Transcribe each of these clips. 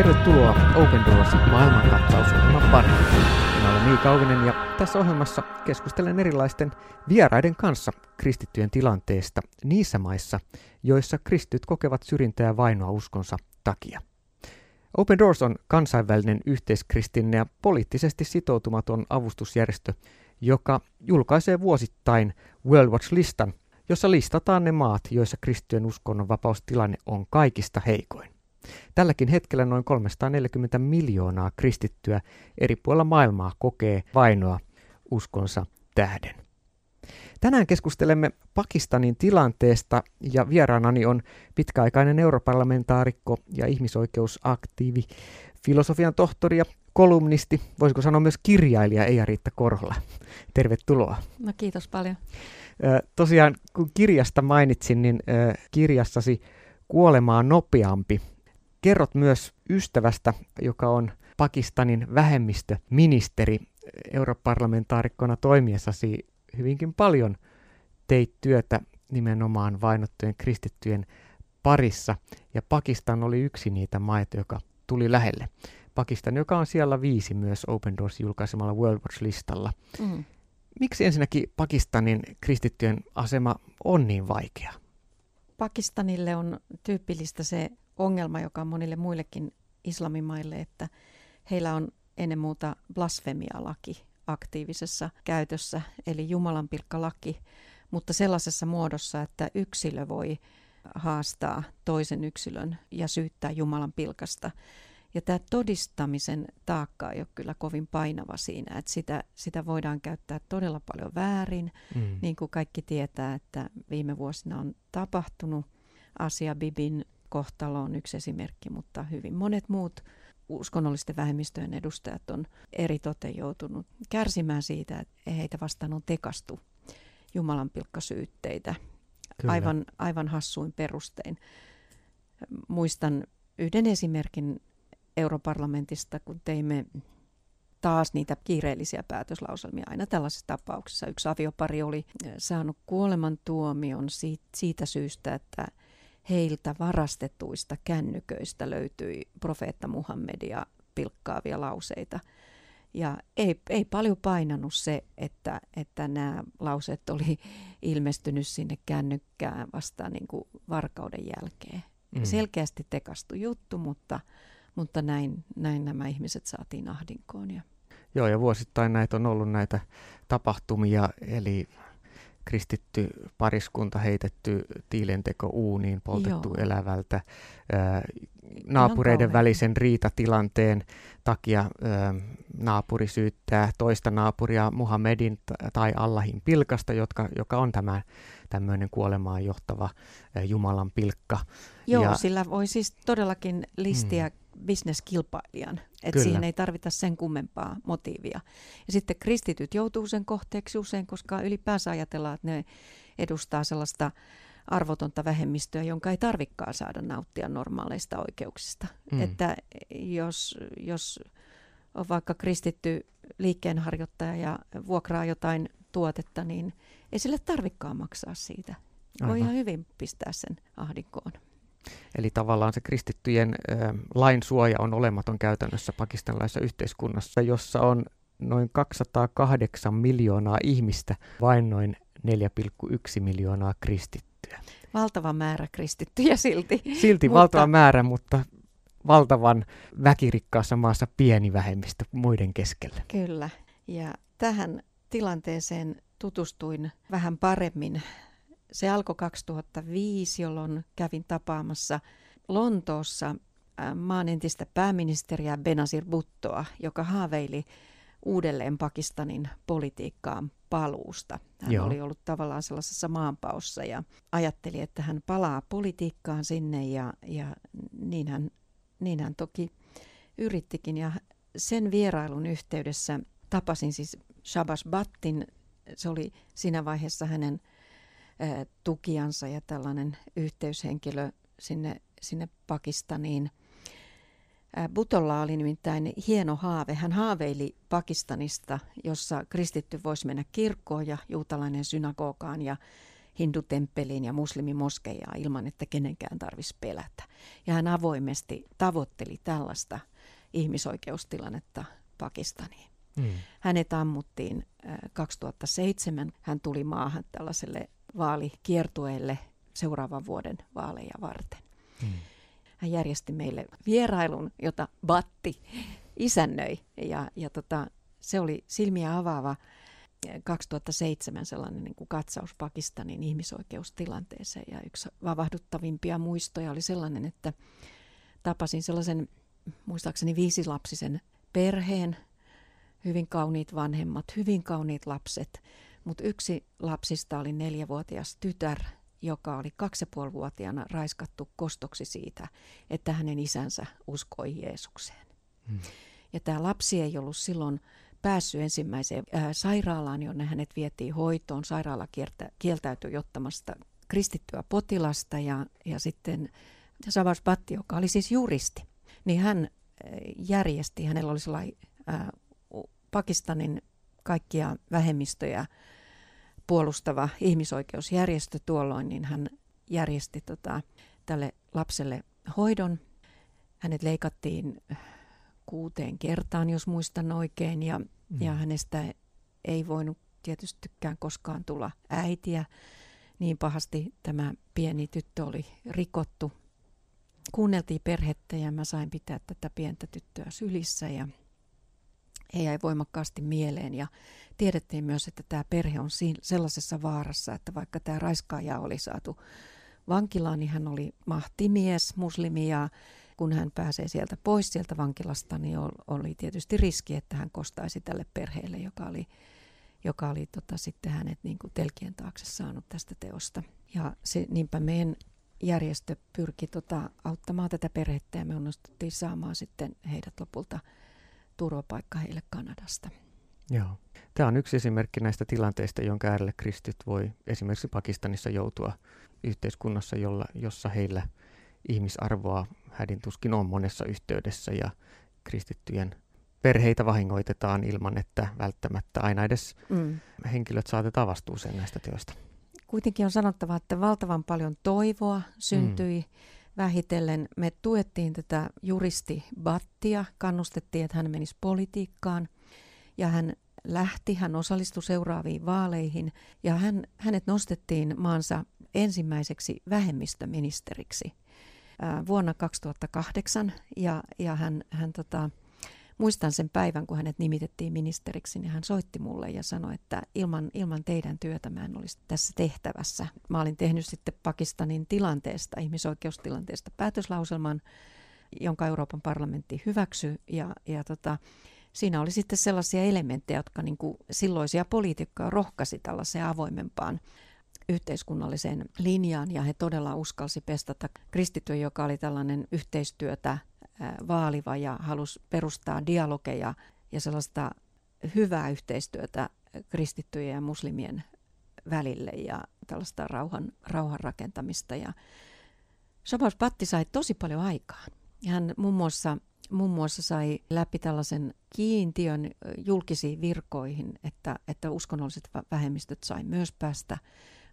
Tervetuloa Open Doors maailmankatsaus pariin. Minä olen Miika Auvinen ja tässä ohjelmassa keskustelen erilaisten vieraiden kanssa kristittyjen tilanteesta niissä maissa, joissa kristityt kokevat syrjintää ja vainoa uskonsa takia. Open Doors on kansainvälinen yhteiskristillinen ja poliittisesti sitoutumaton avustusjärjestö, joka julkaisee vuosittain World Watch-listan, jossa listataan ne maat, joissa kristittyjen uskonnon vapaustilanne on kaikista heikoin. Tälläkin hetkellä noin 340 miljoonaa kristittyä eri puolilla maailmaa kokee vainoa uskonsa tähden. Tänään keskustelemme Pakistanin tilanteesta ja vieraanani on pitkäaikainen europarlamentaarikko ja ihmisoikeusaktiivi, filosofian tohtori ja kolumnisti, voisiko sanoa myös kirjailija Eija-Riitta Korhola. Tervetuloa. No kiitos paljon. Tosiaan kun kirjasta mainitsin, niin kirjassasi Kuolemaa nopeampi Kerrot myös ystävästä, joka on Pakistanin vähemmistöministeri europarlamentaarikkona toimiessasi hyvinkin paljon teit työtä nimenomaan vainottujen kristittyjen parissa, ja Pakistan oli yksi niitä maita, joka tuli lähelle. Pakistan, joka on siellä viisi myös Open Doors julkaisemalla World Watch-listalla. Mm. Miksi ensinnäkin Pakistanin kristittyjen asema on niin vaikea? Pakistanille on tyypillistä se ongelma, joka on monille muillekin islamimaille, että heillä on ennen muuta blasfemialaki aktiivisessa käytössä, eli Jumalan pilkkalaki, mutta sellaisessa muodossa, että yksilö voi haastaa toisen yksilön ja syyttää Jumalan pilkasta. Ja tämä todistamisen taakka ei ole kyllä kovin painava siinä, että sitä, sitä voidaan käyttää todella paljon väärin, mm. niin kuin kaikki tietää, että viime vuosina on tapahtunut. Asia Bibin kohtalo on yksi esimerkki, mutta hyvin monet muut uskonnollisten vähemmistöjen edustajat on eri tote joutunut kärsimään siitä, että heitä vastaan on tekastu Jumalan pilkkasyytteitä aivan, aivan hassuin perustein. Muistan yhden esimerkin europarlamentista, kun teimme taas niitä kiireellisiä päätöslauselmia aina tällaisessa tapauksessa. Yksi aviopari oli saanut kuolemantuomion siitä syystä, että heiltä varastetuista kännyköistä löytyi profeetta Muhammedia pilkkaavia lauseita. Ja ei, ei paljon painanut se, että, että nämä lauseet oli ilmestynyt sinne kännykkään vasta niin kuin varkauden jälkeen. Mm. Selkeästi tekastu juttu, mutta, mutta näin, näin nämä ihmiset saatiin ahdinkoon. Ja... Joo, ja vuosittain näitä on ollut näitä tapahtumia, eli kristitty pariskunta heitetty tiilenteko uuniin, poltettu Joo. elävältä, ää, naapureiden välisen riitatilanteen takia ää, naapuri syyttää toista naapuria Muhammedin tai Allahin pilkasta, jotka, joka on tämä tämmöinen kuolemaan johtava ää, Jumalan pilkka. Joo, ja, sillä voi siis todellakin listiä mm bisneskilpailijan. Että siihen ei tarvita sen kummempaa motiivia. Ja sitten kristityt joutuu sen kohteeksi usein, koska ylipäänsä ajatellaan, että ne edustaa sellaista arvotonta vähemmistöä, jonka ei tarvikaan saada nauttia normaaleista oikeuksista. Mm. Että jos, jos on vaikka kristitty liikkeenharjoittaja ja vuokraa jotain tuotetta, niin ei sille tarvikaan maksaa siitä. Voi Aivan. ihan hyvin pistää sen ahdinkoon. Eli tavallaan se kristittyjen ö, lain suoja on olematon käytännössä pakistanilaisessa yhteiskunnassa, jossa on noin 208 miljoonaa ihmistä, vain noin 4,1 miljoonaa kristittyä. Valtava määrä kristittyjä silti. Silti mutta... valtava määrä, mutta valtavan väkirikkaassa maassa pieni vähemmistö muiden keskellä. Kyllä. Ja tähän tilanteeseen tutustuin vähän paremmin se alkoi 2005, jolloin kävin tapaamassa Lontoossa maan entistä pääministeriä Benazir Bhuttoa, joka haaveili uudelleen Pakistanin politiikkaan paluusta. Hän Joo. oli ollut tavallaan sellaisessa maanpaossa ja ajatteli, että hän palaa politiikkaan sinne ja, ja niin, hän, niin hän toki yrittikin. Ja sen vierailun yhteydessä tapasin siis Shabas Battin, se oli siinä vaiheessa hänen tukiansa ja tällainen yhteyshenkilö sinne, sinne Pakistaniin. Butolla oli nimittäin hieno haave. Hän haaveili Pakistanista, jossa kristitty voisi mennä kirkkoon ja juutalainen synagogaan ja, hindutemppeliin ja muslimimoskeijaan ilman, että kenenkään tarvitsisi pelätä. Ja hän avoimesti tavoitteli tällaista ihmisoikeustilannetta Pakistaniin. Hmm. Hänet ammuttiin 2007. Hän tuli maahan tällaiselle vaalikiertueelle seuraavan vuoden vaaleja varten. Hmm. Hän järjesti meille vierailun, jota Batti isännöi. Ja, ja tota, se oli silmiä avaava 2007 sellainen niin kuin katsaus Pakistanin ihmisoikeustilanteeseen. Ja yksi vavahduttavimpia muistoja oli sellainen, että tapasin sellaisen muistaakseni viisilapsisen perheen, hyvin kauniit vanhemmat, hyvin kauniit lapset, mutta yksi lapsista oli neljävuotias tytär, joka oli kaksipuolivuotiaana raiskattu kostoksi siitä, että hänen isänsä uskoi Jeesukseen. Hmm. Ja tämä lapsi ei ollut silloin päässyt ensimmäiseen ää, sairaalaan, jonne hänet vietiin hoitoon. Sairaala kiertä, kieltäytyi ottamasta kristittyä potilasta ja, ja sitten Savas Patti, joka oli siis juristi, niin hän järjesti, hänellä oli sellainen ää, Pakistanin kaikkia vähemmistöjä puolustava ihmisoikeusjärjestö tuolloin, niin hän järjesti tota, tälle lapselle hoidon. Hänet leikattiin kuuteen kertaan, jos muistan oikein, ja, mm. ja hänestä ei voinut tietystikään koskaan tulla äitiä. Niin pahasti tämä pieni tyttö oli rikottu. Kuunneltiin perhettä ja mä sain pitää tätä pientä tyttöä sylissä ja he jäi voimakkaasti mieleen ja tiedettiin myös, että tämä perhe on sellaisessa vaarassa, että vaikka tämä raiskaaja oli saatu vankilaan, niin hän oli mahtimies, muslimi ja kun hän pääsee sieltä pois sieltä vankilasta, niin oli tietysti riski, että hän kostaisi tälle perheelle, joka oli, joka oli tota, sitten hänet niin kuin telkien taakse saanut tästä teosta. Ja se, niinpä meidän järjestö pyrki tota, auttamaan tätä perhettä ja me onnistuttiin saamaan sitten heidät lopulta turvapaikka heille Kanadasta. Joo. Tämä on yksi esimerkki näistä tilanteista, jonka äärelle kristit voi esimerkiksi Pakistanissa joutua yhteiskunnassa, jolla, jossa heillä ihmisarvoa hädin tuskin on monessa yhteydessä ja kristittyjen perheitä vahingoitetaan ilman, että välttämättä aina edes mm. henkilöt saatetaan vastuuseen näistä teoista. Kuitenkin on sanottava, että valtavan paljon toivoa syntyi. Mm. Vähitellen me tuettiin tätä juristi Battia, kannustettiin, että hän menisi politiikkaan. Ja hän lähti, hän osallistui seuraaviin vaaleihin. Ja hän, hänet nostettiin maansa ensimmäiseksi vähemmistöministeriksi vuonna 2008 ja, ja hän, hän tota, muistan sen päivän, kun hänet nimitettiin ministeriksi, niin hän soitti mulle ja sanoi, että ilman, ilman teidän työtä mä en olisi tässä tehtävässä. Mä olin tehnyt sitten Pakistanin tilanteesta, ihmisoikeustilanteesta päätöslauselman, jonka Euroopan parlamentti hyväksyi ja, ja tota, siinä oli sitten sellaisia elementtejä, jotka niin kuin silloisia poliitikkoja rohkasi tällaiseen avoimempaan yhteiskunnalliseen linjaan ja he todella uskalsi pestata kristitty, joka oli tällainen yhteistyötä vaaliva ja halusi perustaa dialogeja ja sellaista hyvää yhteistyötä kristittyjen ja muslimien välille ja tällaista rauhan, rauhan rakentamista. Ja Shabazz Patti sai tosi paljon aikaan. Hän muun muassa, muun muassa sai läpi tällaisen kiintiön julkisiin virkoihin, että, että uskonnolliset vähemmistöt sai myös päästä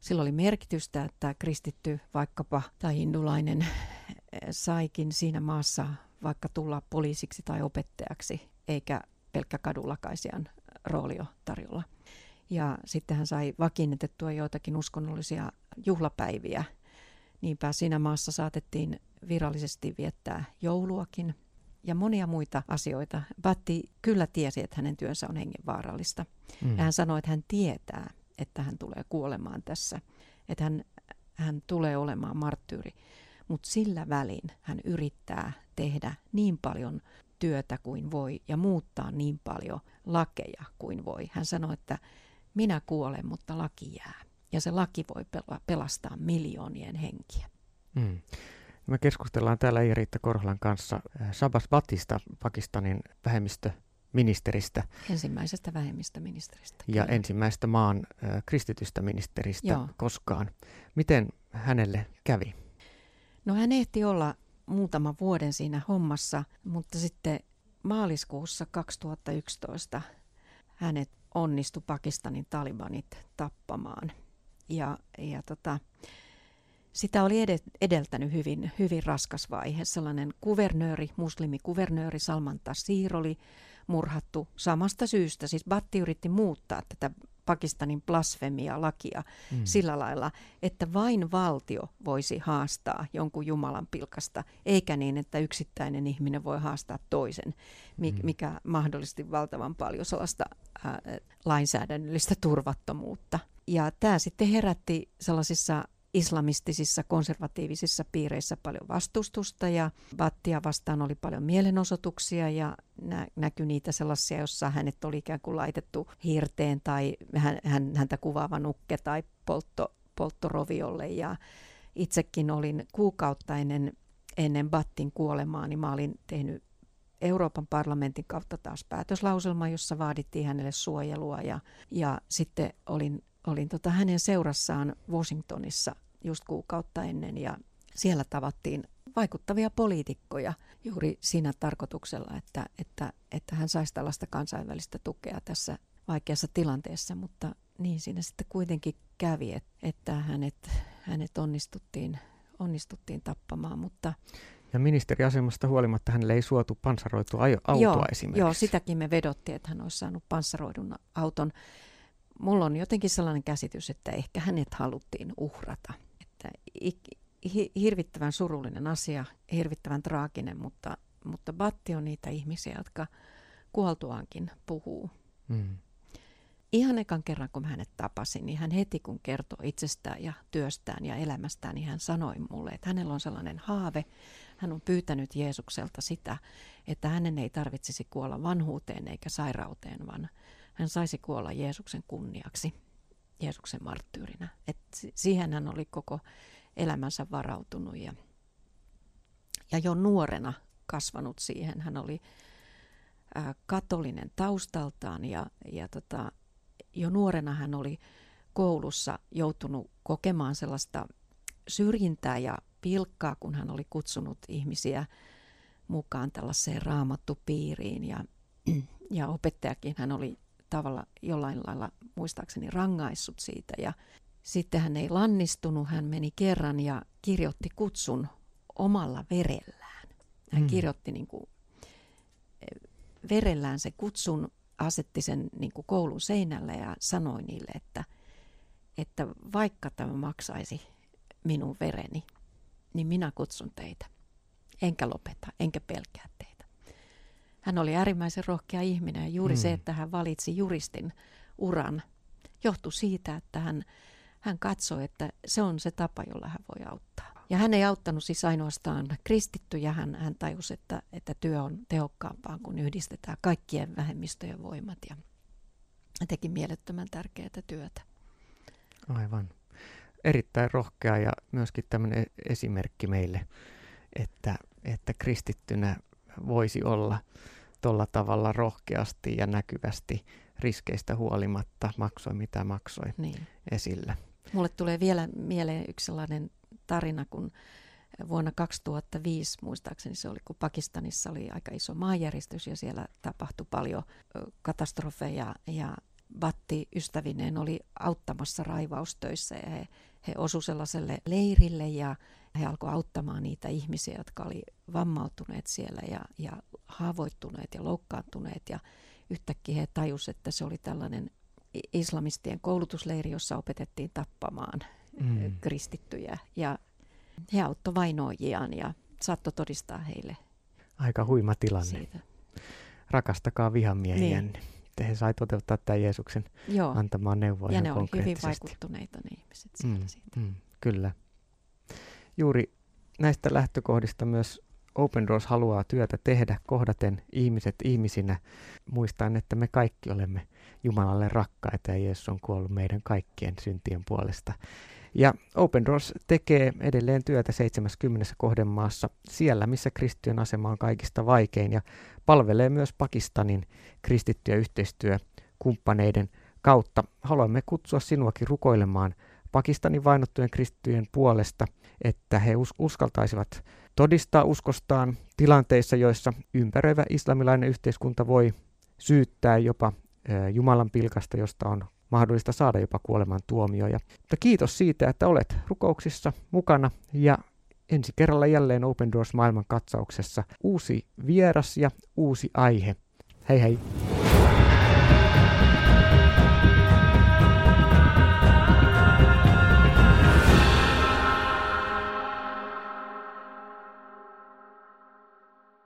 sillä oli merkitystä, että kristitty vaikkapa tai hindulainen saikin siinä maassa vaikka tulla poliisiksi tai opettajaksi, eikä pelkkä kadulakaisijan rooli tarjolla. Ja sitten hän sai vakiinnetettua joitakin uskonnollisia juhlapäiviä. Niinpä siinä maassa saatettiin virallisesti viettää jouluakin ja monia muita asioita. Batti kyllä tiesi, että hänen työnsä on hengenvaarallista. Mm. Ja hän sanoi, että hän tietää, että hän tulee kuolemaan tässä, että hän, hän tulee olemaan marttyyri. Mutta sillä välin hän yrittää tehdä niin paljon työtä kuin voi ja muuttaa niin paljon lakeja kuin voi. Hän sanoi, että minä kuolen, mutta laki jää. Ja se laki voi pelastaa miljoonien henkiä. Mm. Me keskustellaan täällä Iiriitta Korholan kanssa äh, Sabas Batista, Pakistanin vähemmistö ministeristä. Ensimmäisestä vähemmistöministeristä. Ja kyllä. ensimmäisestä maan äh, kristitystä ministeristä Joo. koskaan. Miten hänelle kävi? No hän ehti olla muutama vuoden siinä hommassa, mutta sitten maaliskuussa 2011 hänet onnistui Pakistanin talibanit tappamaan. Ja, ja tota, sitä oli edeltänyt hyvin, hyvin raskas vaihe. Sellainen kuvernööri, muslimikuvernööri Salman Tassir oli murhattu samasta syystä. Siis Batti yritti muuttaa tätä Pakistanin blasfemia-lakia mm. sillä lailla, että vain valtio voisi haastaa jonkun Jumalan pilkasta, eikä niin, että yksittäinen ihminen voi haastaa toisen, mm. mikä mahdollisti valtavan paljon sellaista ää, lainsäädännöllistä turvattomuutta. Ja tämä sitten herätti sellaisissa islamistisissa konservatiivisissa piireissä paljon vastustusta ja Battia vastaan oli paljon mielenosoituksia ja nä- näkyi niitä sellaisia, jossa hänet oli ikään kuin laitettu hirteen tai hän, hän, häntä kuvaava nukke tai poltto, polttoroviolle. Ja itsekin olin kuukautta ennen, ennen Battin kuolemaa, niin mä olin tehnyt Euroopan parlamentin kautta taas päätöslauselma, jossa vaadittiin hänelle suojelua. Ja, ja sitten olin, olin tota hänen seurassaan Washingtonissa just kuukautta ennen ja siellä tavattiin vaikuttavia poliitikkoja juuri siinä tarkoituksella, että, että, että hän saisi tällaista kansainvälistä tukea tässä vaikeassa tilanteessa, mutta niin siinä sitten kuitenkin kävi, että hänet, hänet onnistuttiin, onnistuttiin tappamaan, mutta ja ministeriasemasta huolimatta hänelle ei suotu panssaroitua autoa joo, esimerkiksi. Joo, sitäkin me vedottiin, että hän olisi saanut panssaroidun auton. Mulla on jotenkin sellainen käsitys, että ehkä hänet haluttiin uhrata että hirvittävän surullinen asia, hirvittävän traaginen, mutta, mutta Batti on niitä ihmisiä, jotka kuoltuaankin puhuu. Mm. Ihan ekan kerran, kun mä hänet tapasin, niin hän heti kun kertoi itsestään ja työstään ja elämästään, niin hän sanoi mulle, että hänellä on sellainen haave. Hän on pyytänyt Jeesukselta sitä, että hänen ei tarvitsisi kuolla vanhuuteen eikä sairauteen, vaan hän saisi kuolla Jeesuksen kunniaksi. Jeesuksen marttyyrinä. Et siihen hän oli koko elämänsä varautunut ja, ja jo nuorena kasvanut siihen. Hän oli katolinen taustaltaan ja, ja tota, jo nuorena hän oli koulussa joutunut kokemaan sellaista syrjintää ja pilkkaa, kun hän oli kutsunut ihmisiä mukaan tällaiseen raamattupiiriin ja, ja opettajakin hän oli tavalla jollain lailla muistaakseni rangaissut siitä. Ja sitten hän ei lannistunut, hän meni kerran ja kirjoitti kutsun omalla verellään. Hän mm. kirjoitti niin kuin, eh, verellään se kutsun, asetti sen niin kuin koulun seinälle ja sanoi niille, että, että vaikka tämä maksaisi minun vereni, niin minä kutsun teitä. Enkä lopeta, enkä pelkää teitä. Hän oli äärimmäisen rohkea ihminen ja juuri mm. se, että hän valitsi juristin uran, johtui siitä, että hän, hän katsoi, että se on se tapa, jolla hän voi auttaa. Ja hän ei auttanut siis ainoastaan kristittyjä, hän, hän tajusi, että, että työ on tehokkaampaa, kun yhdistetään kaikkien vähemmistöjen voimat ja teki mielettömän tärkeää työtä. Aivan. Erittäin rohkea ja myöskin tämmöinen esimerkki meille, että, että kristittynä voisi olla tuolla tavalla rohkeasti ja näkyvästi riskeistä huolimatta maksoi mitä maksoi niin. esillä. Mulle tulee vielä mieleen yksi sellainen tarina, kun vuonna 2005 muistaakseni se oli, kun Pakistanissa oli aika iso maanjäristys ja siellä tapahtui paljon katastrofeja ja Batti ystävineen oli auttamassa raivaustöissä ja he, he osu sellaiselle leirille ja he alkoivat auttamaan niitä ihmisiä, jotka oli vammautuneet siellä ja, ja haavoittuneet ja loukkaantuneet. Ja yhtäkkiä he tajusivat, että se oli tällainen islamistien koulutusleiri, jossa opetettiin tappamaan mm. kristittyjä. Ja he auttoivat vainoijiaan ja saattoi todistaa heille Aika huima tilanne. Siitä. Rakastakaa vihamiehiänne. Niin. He sai toteuttaa tämän Jeesuksen Joo. antamaan neuvoa Ja ne oli hyvin vaikuttuneita ne ihmiset siitä. Mm, siitä. Mm, kyllä juuri näistä lähtökohdista myös Open Doors haluaa työtä tehdä kohdaten ihmiset ihmisinä, muistaen, että me kaikki olemme Jumalalle rakkaita ja Jeesus on kuollut meidän kaikkien syntien puolesta. Ja Open Doors tekee edelleen työtä 70 kohdemaassa siellä, missä kristittyjen asema on kaikista vaikein ja palvelee myös Pakistanin kristittyjä yhteistyökumppaneiden kautta. Haluamme kutsua sinuakin rukoilemaan Pakistanin vainottujen kristittyjen puolesta, että he us- uskaltaisivat todistaa uskostaan tilanteissa, joissa ympäröivä islamilainen yhteiskunta voi syyttää jopa Jumalan pilkasta, josta on mahdollista saada jopa kuoleman tuomioja. Mutta kiitos siitä, että olet rukouksissa mukana ja ensi kerralla jälleen Open Doors maailman katsauksessa uusi vieras ja uusi aihe. Hei hei!